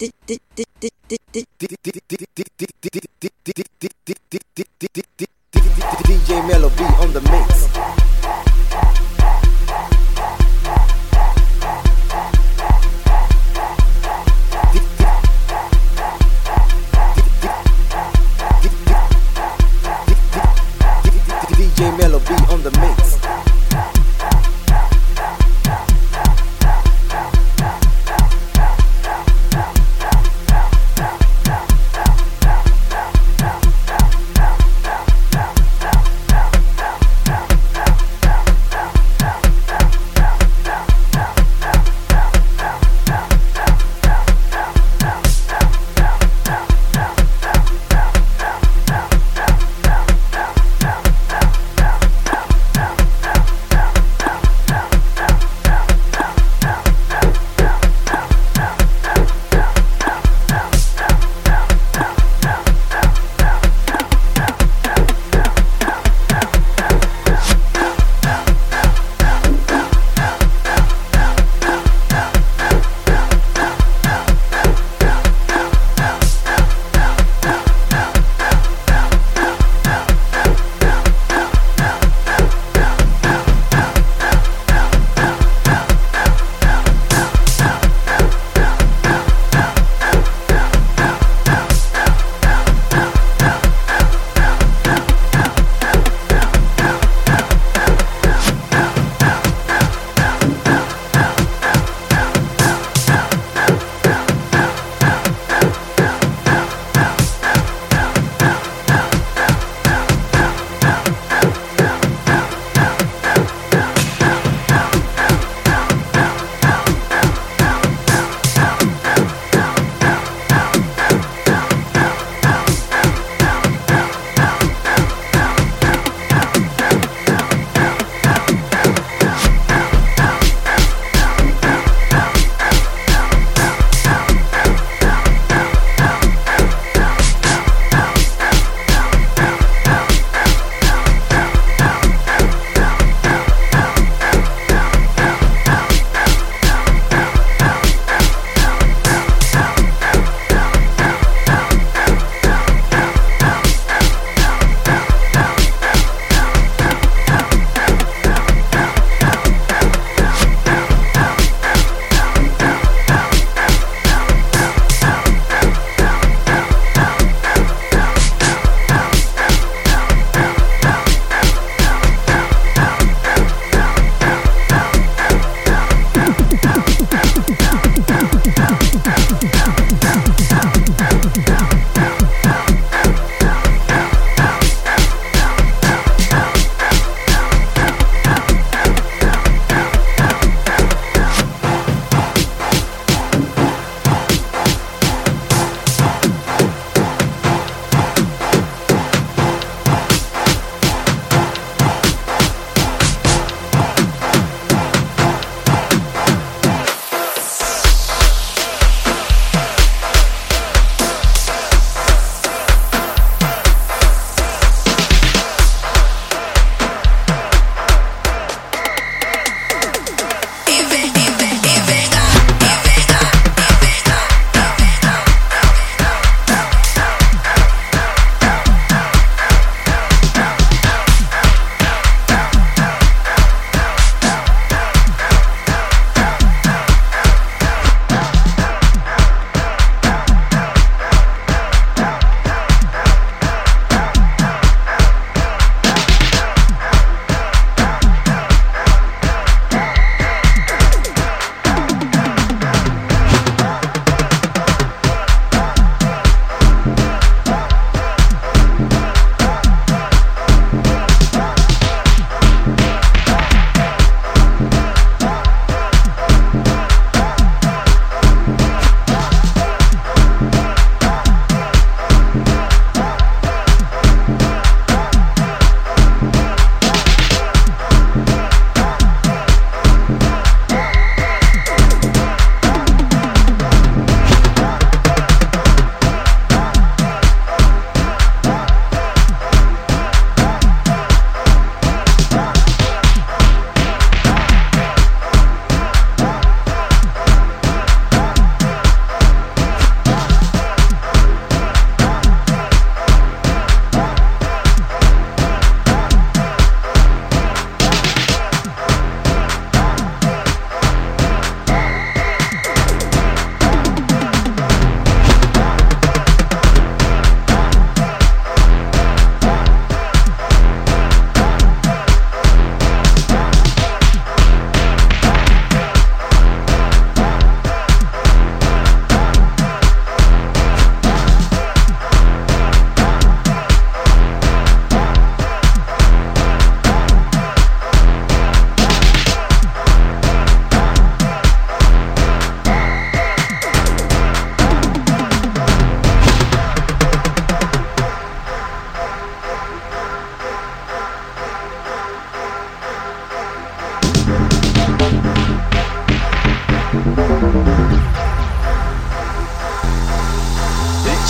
DJ Melobee on the mix.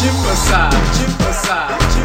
de passar, de passar, passar.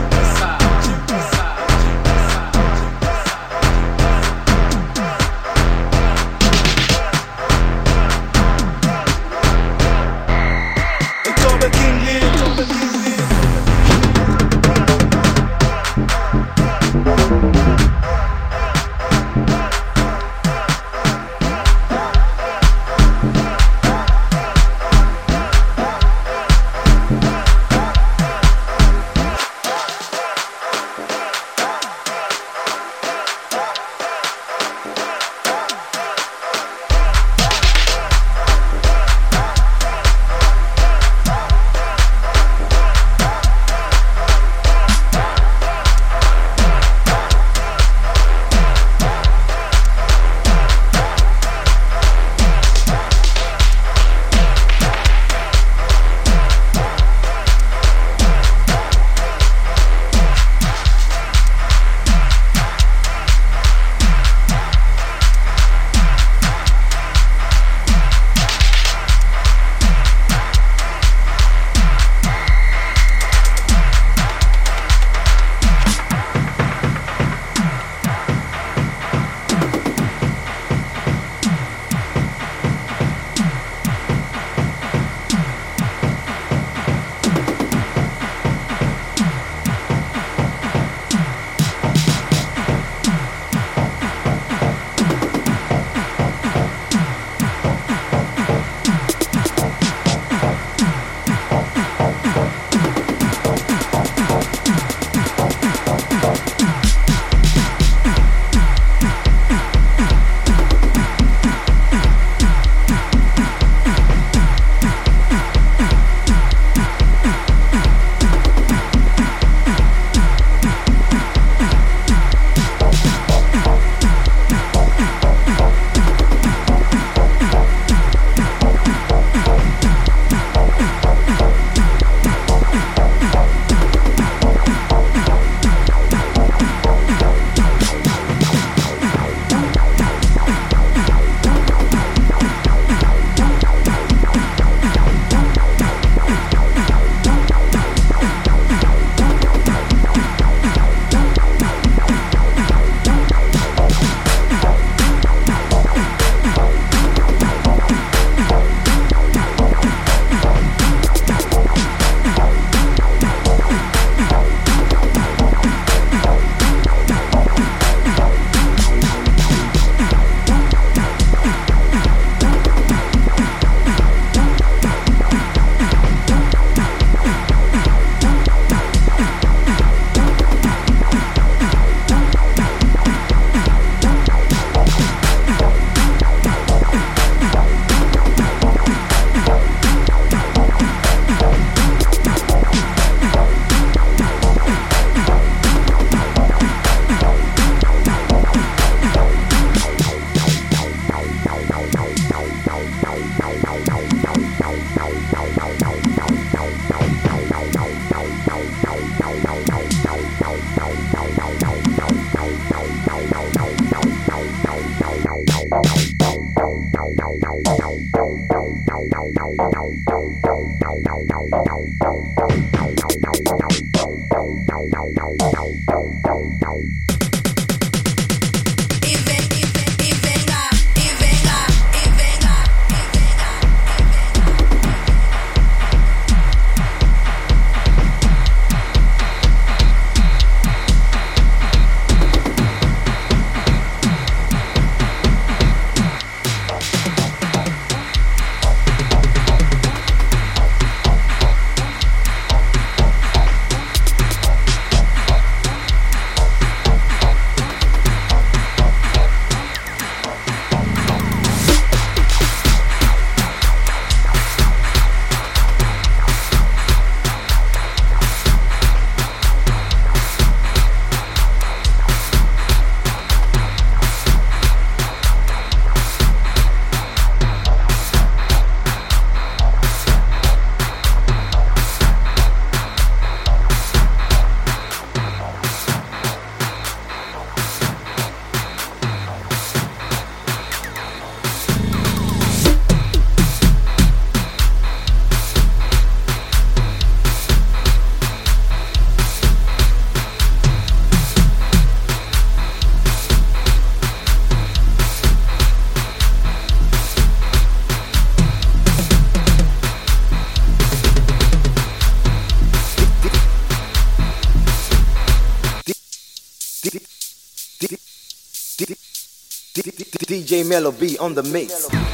DJ Melobee on the mix.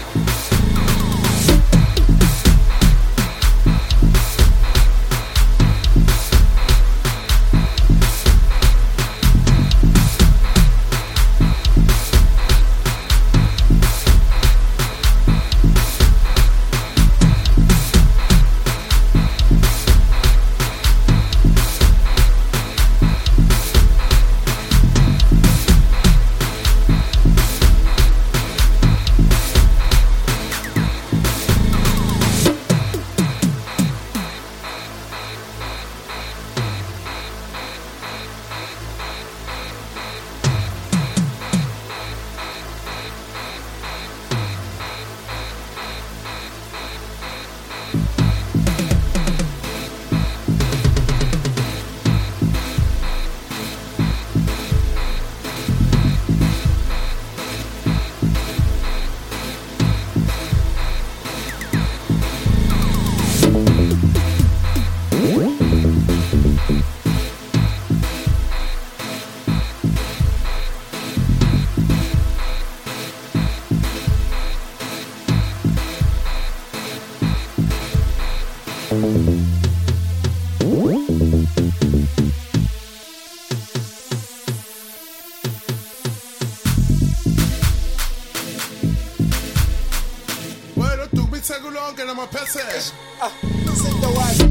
Bueno, tú me seguro que no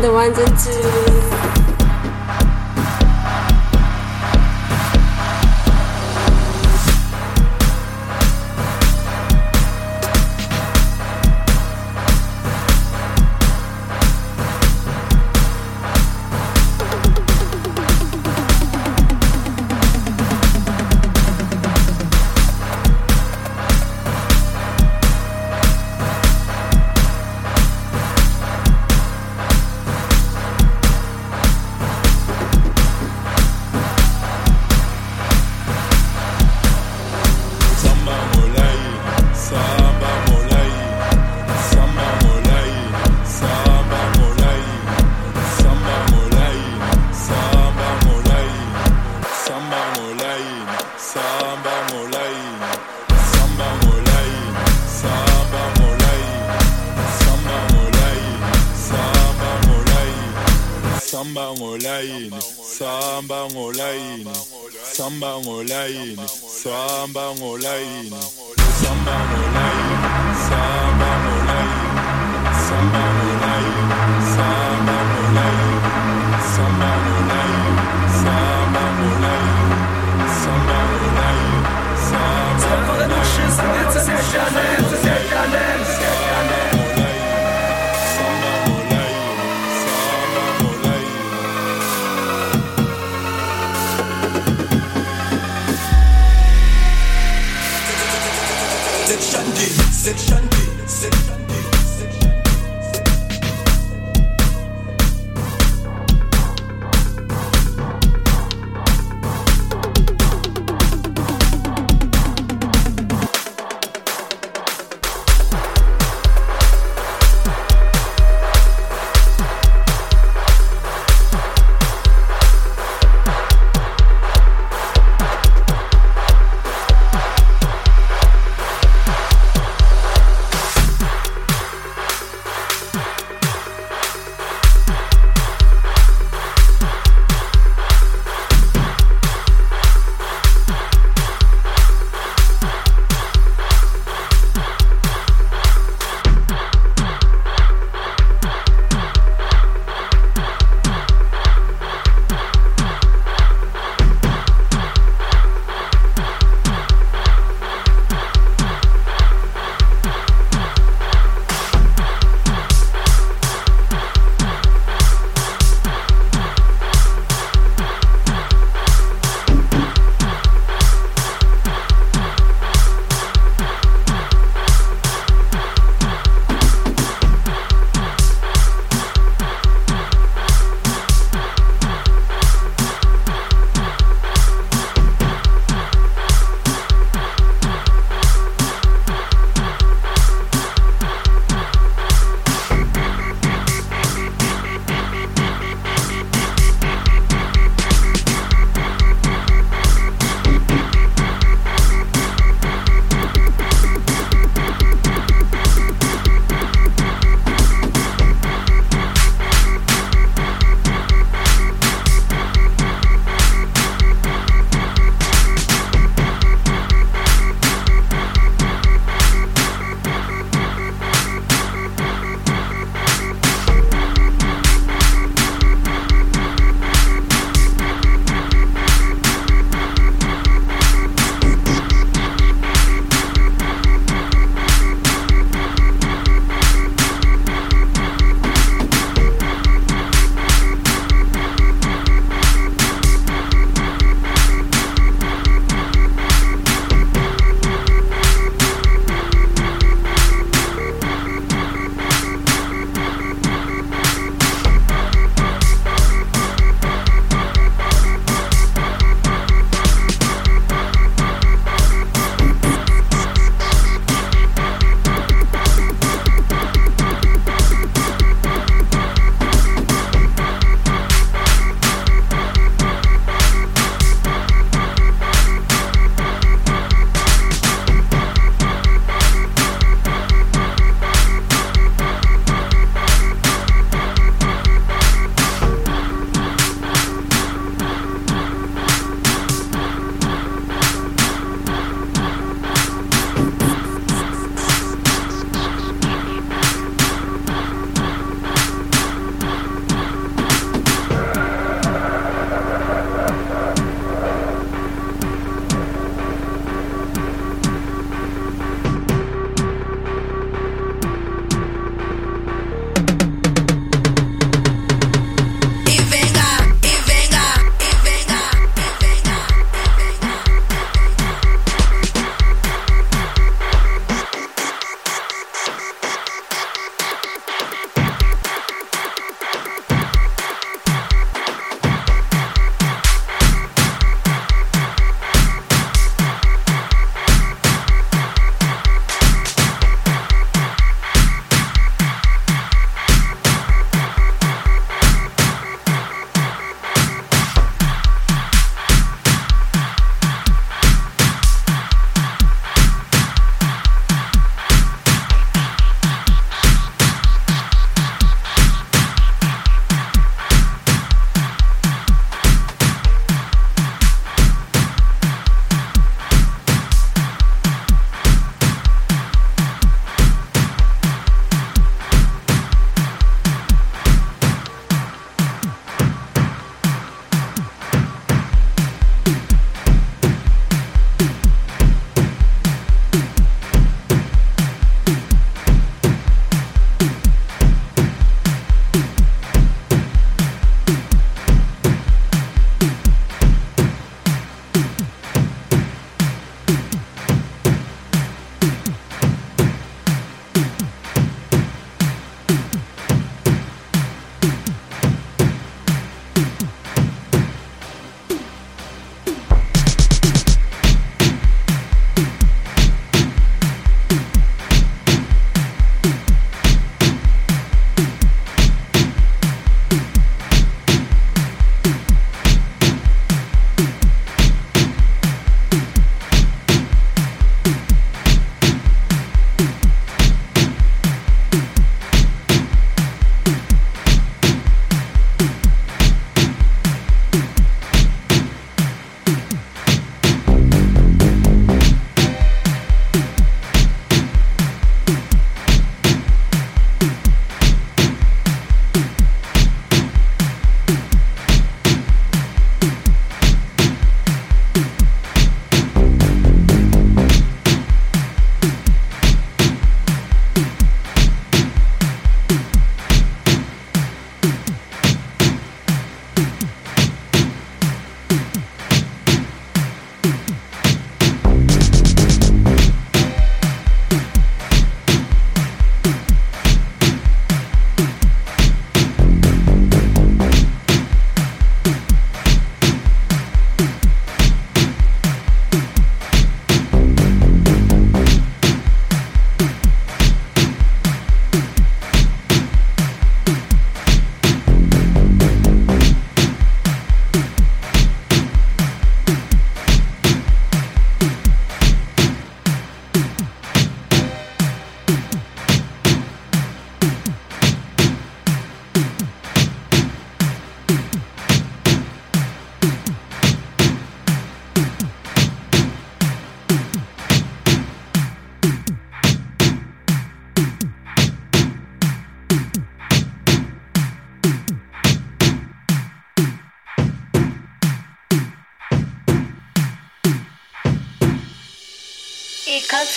the ones and twos. samba ngolayini samba ngolayini samba ngolayini samba ngolayini samba ngolayini samba ngolayini samba ngolayini samba ngolayini samba ngolayini samba ngolayini. section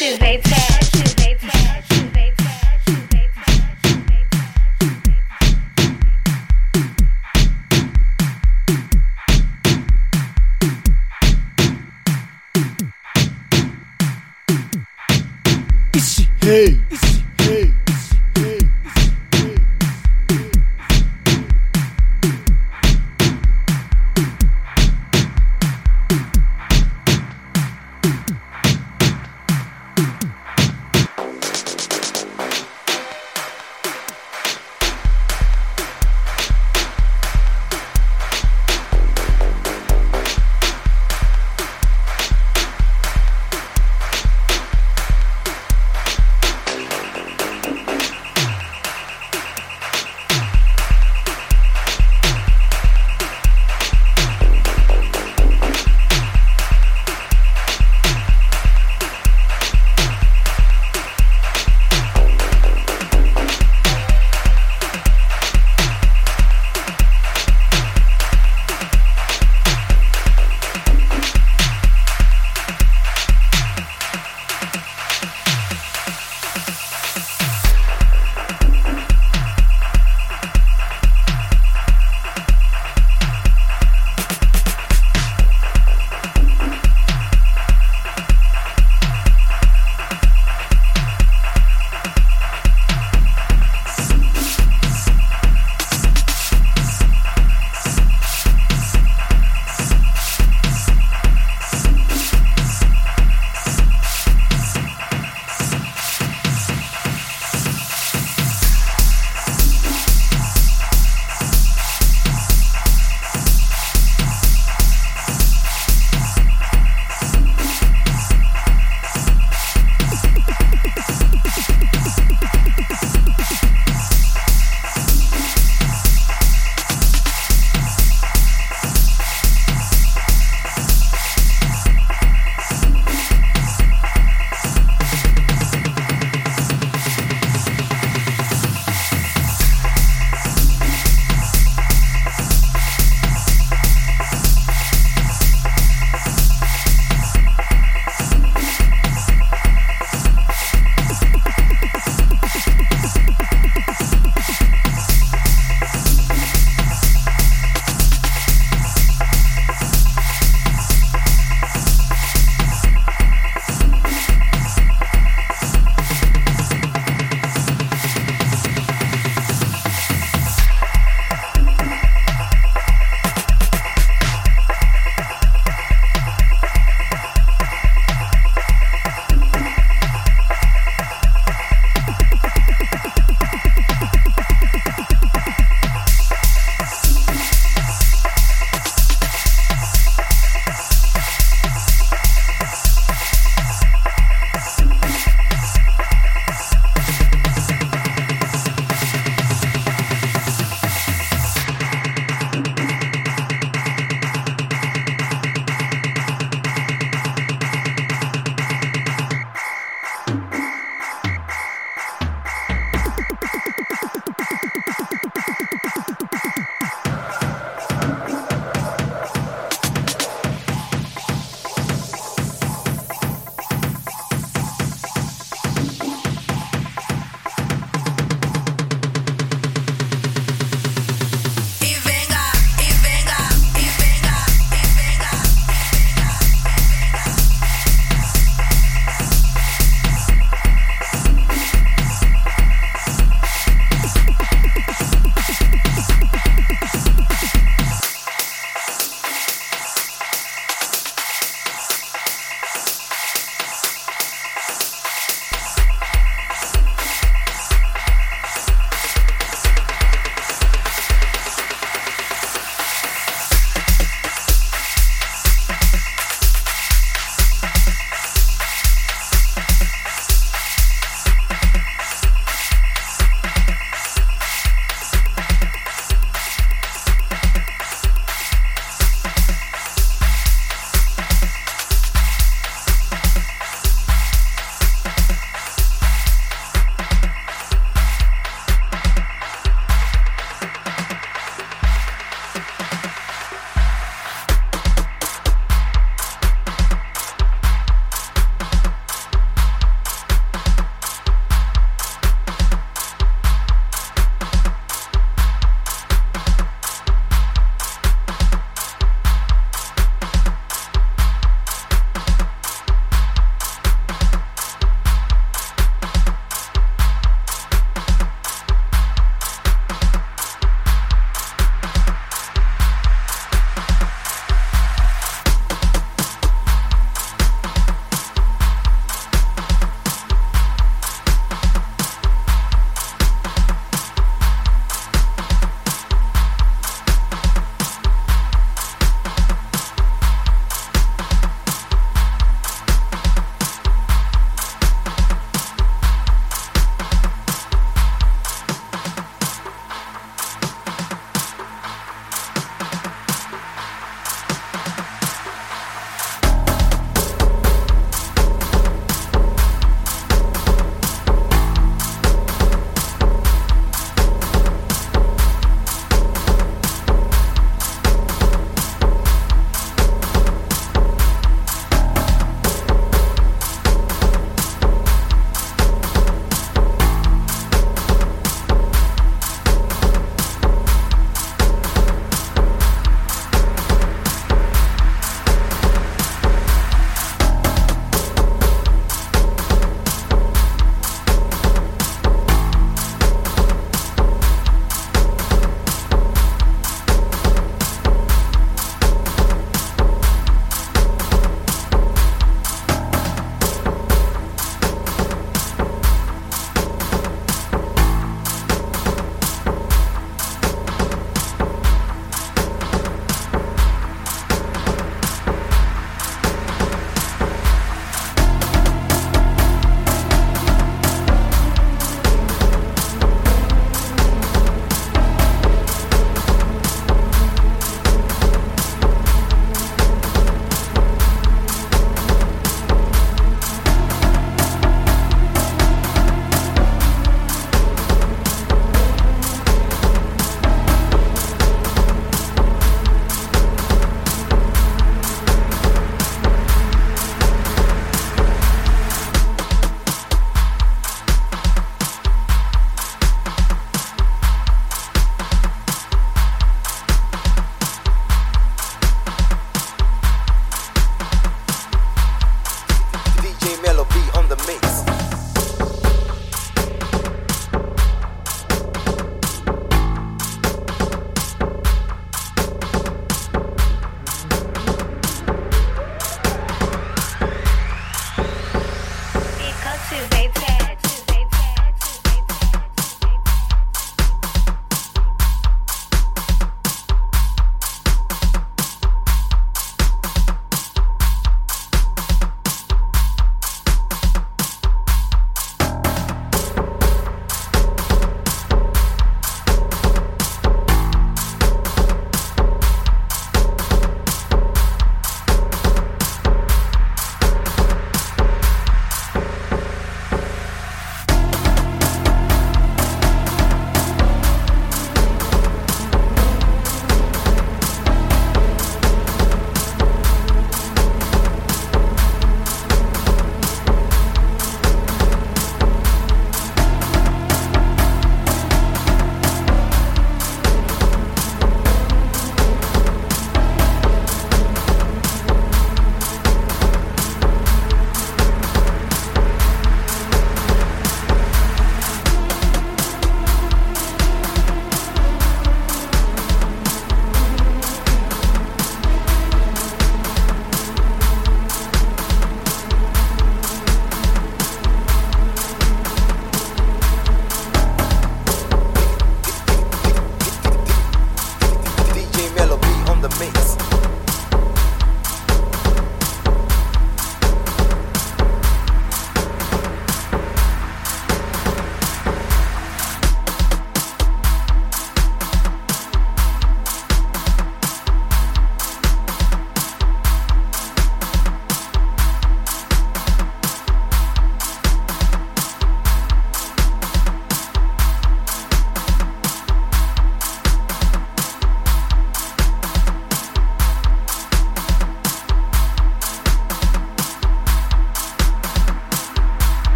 me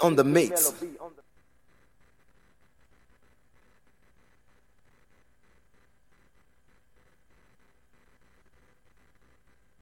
on the mix.